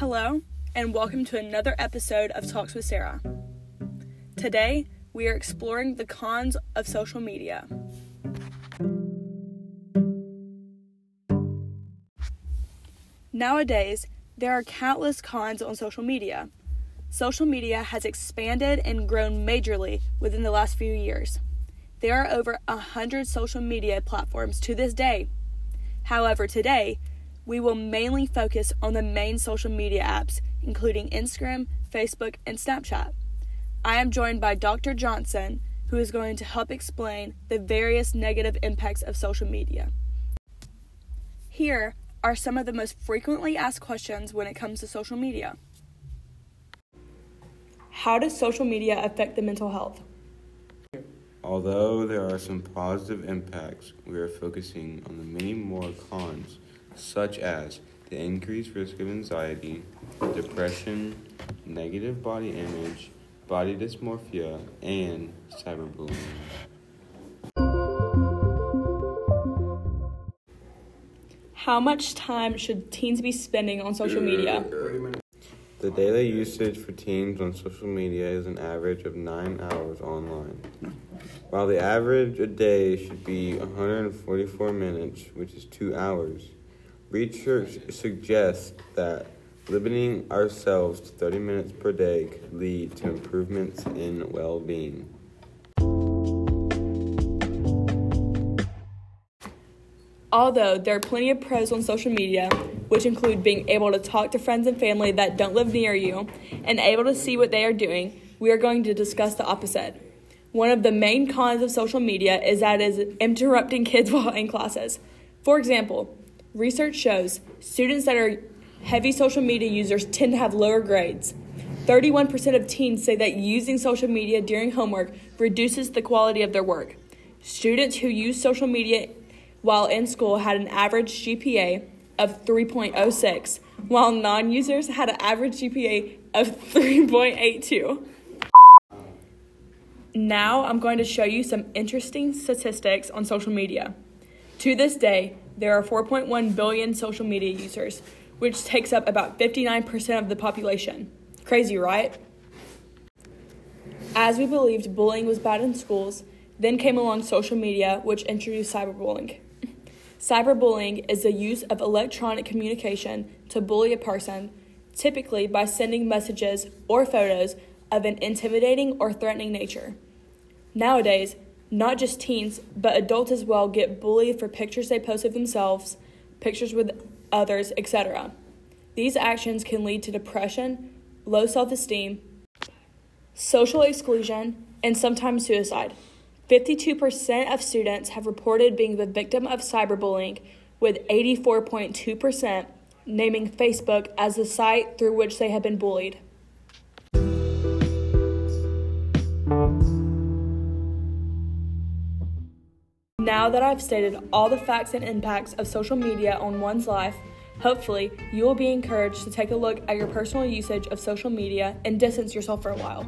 Hello, and welcome to another episode of Talks with Sarah. Today, we are exploring the cons of social media. Nowadays, there are countless cons on social media. Social media has expanded and grown majorly within the last few years. There are over a hundred social media platforms to this day. However, today, we will mainly focus on the main social media apps, including Instagram, Facebook, and Snapchat. I am joined by Dr. Johnson, who is going to help explain the various negative impacts of social media. Here are some of the most frequently asked questions when it comes to social media. How does social media affect the mental health? Although there are some positive impacts, we are focusing on the many more cons, such as the increased risk of anxiety, depression, negative body image, body dysmorphia, and cyberbullying. How much time should teens be spending on social media? The daily usage for teens on social media is an average of 9 hours online. While the average a day should be 144 minutes, which is 2 hours, research suggests that limiting ourselves to 30 minutes per day could lead to improvements in well being. Although there are plenty of pros on social media, which include being able to talk to friends and family that don't live near you and able to see what they are doing, we are going to discuss the opposite. One of the main cons of social media is that it is interrupting kids while in classes. For example, research shows students that are heavy social media users tend to have lower grades. 31% of teens say that using social media during homework reduces the quality of their work. Students who use social media while in school had an average GPA of 3.06, while non users had an average GPA of 3.82. Now I'm going to show you some interesting statistics on social media. To this day, there are 4.1 billion social media users, which takes up about 59% of the population. Crazy, right? As we believed bullying was bad in schools, then came along social media, which introduced cyberbullying. Cyberbullying is the use of electronic communication to bully a person, typically by sending messages or photos of an intimidating or threatening nature. Nowadays, not just teens, but adults as well get bullied for pictures they post of themselves, pictures with others, etc. These actions can lead to depression, low self esteem, social exclusion, and sometimes suicide. 52% of students have reported being the victim of cyberbullying, with 84.2% naming Facebook as the site through which they have been bullied. Now that I've stated all the facts and impacts of social media on one's life, hopefully you will be encouraged to take a look at your personal usage of social media and distance yourself for a while.